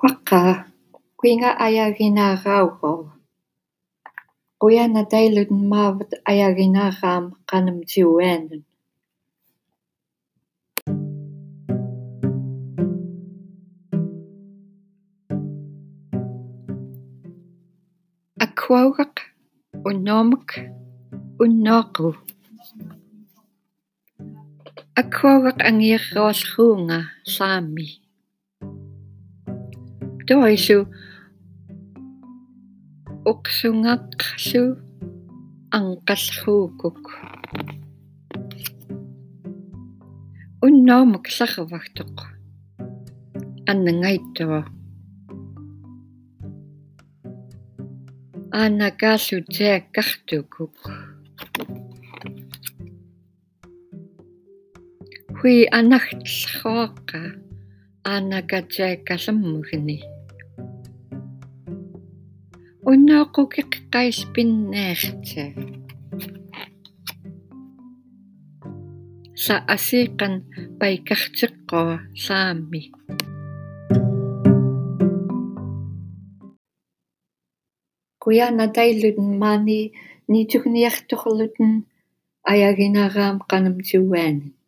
Waqa kuinga ayaginaraugu quyana tailut maavat ayaginaram qanamtiuanun Akuauaq unuomak unnoqu Akuauaq angiarruallruunga saami туарису uqsungaqsu anqalluukuk unnaamuk sarvartuq annangaittua аанакааллу тиаккартукук хуи анахтлхоака аанакатиаккалммугни Unnoqukiq qaispinniarta sa asiiqan paikartequa saami. Quyana tailut maani niitukniartorlutun ayaginaraam qanamtiuanun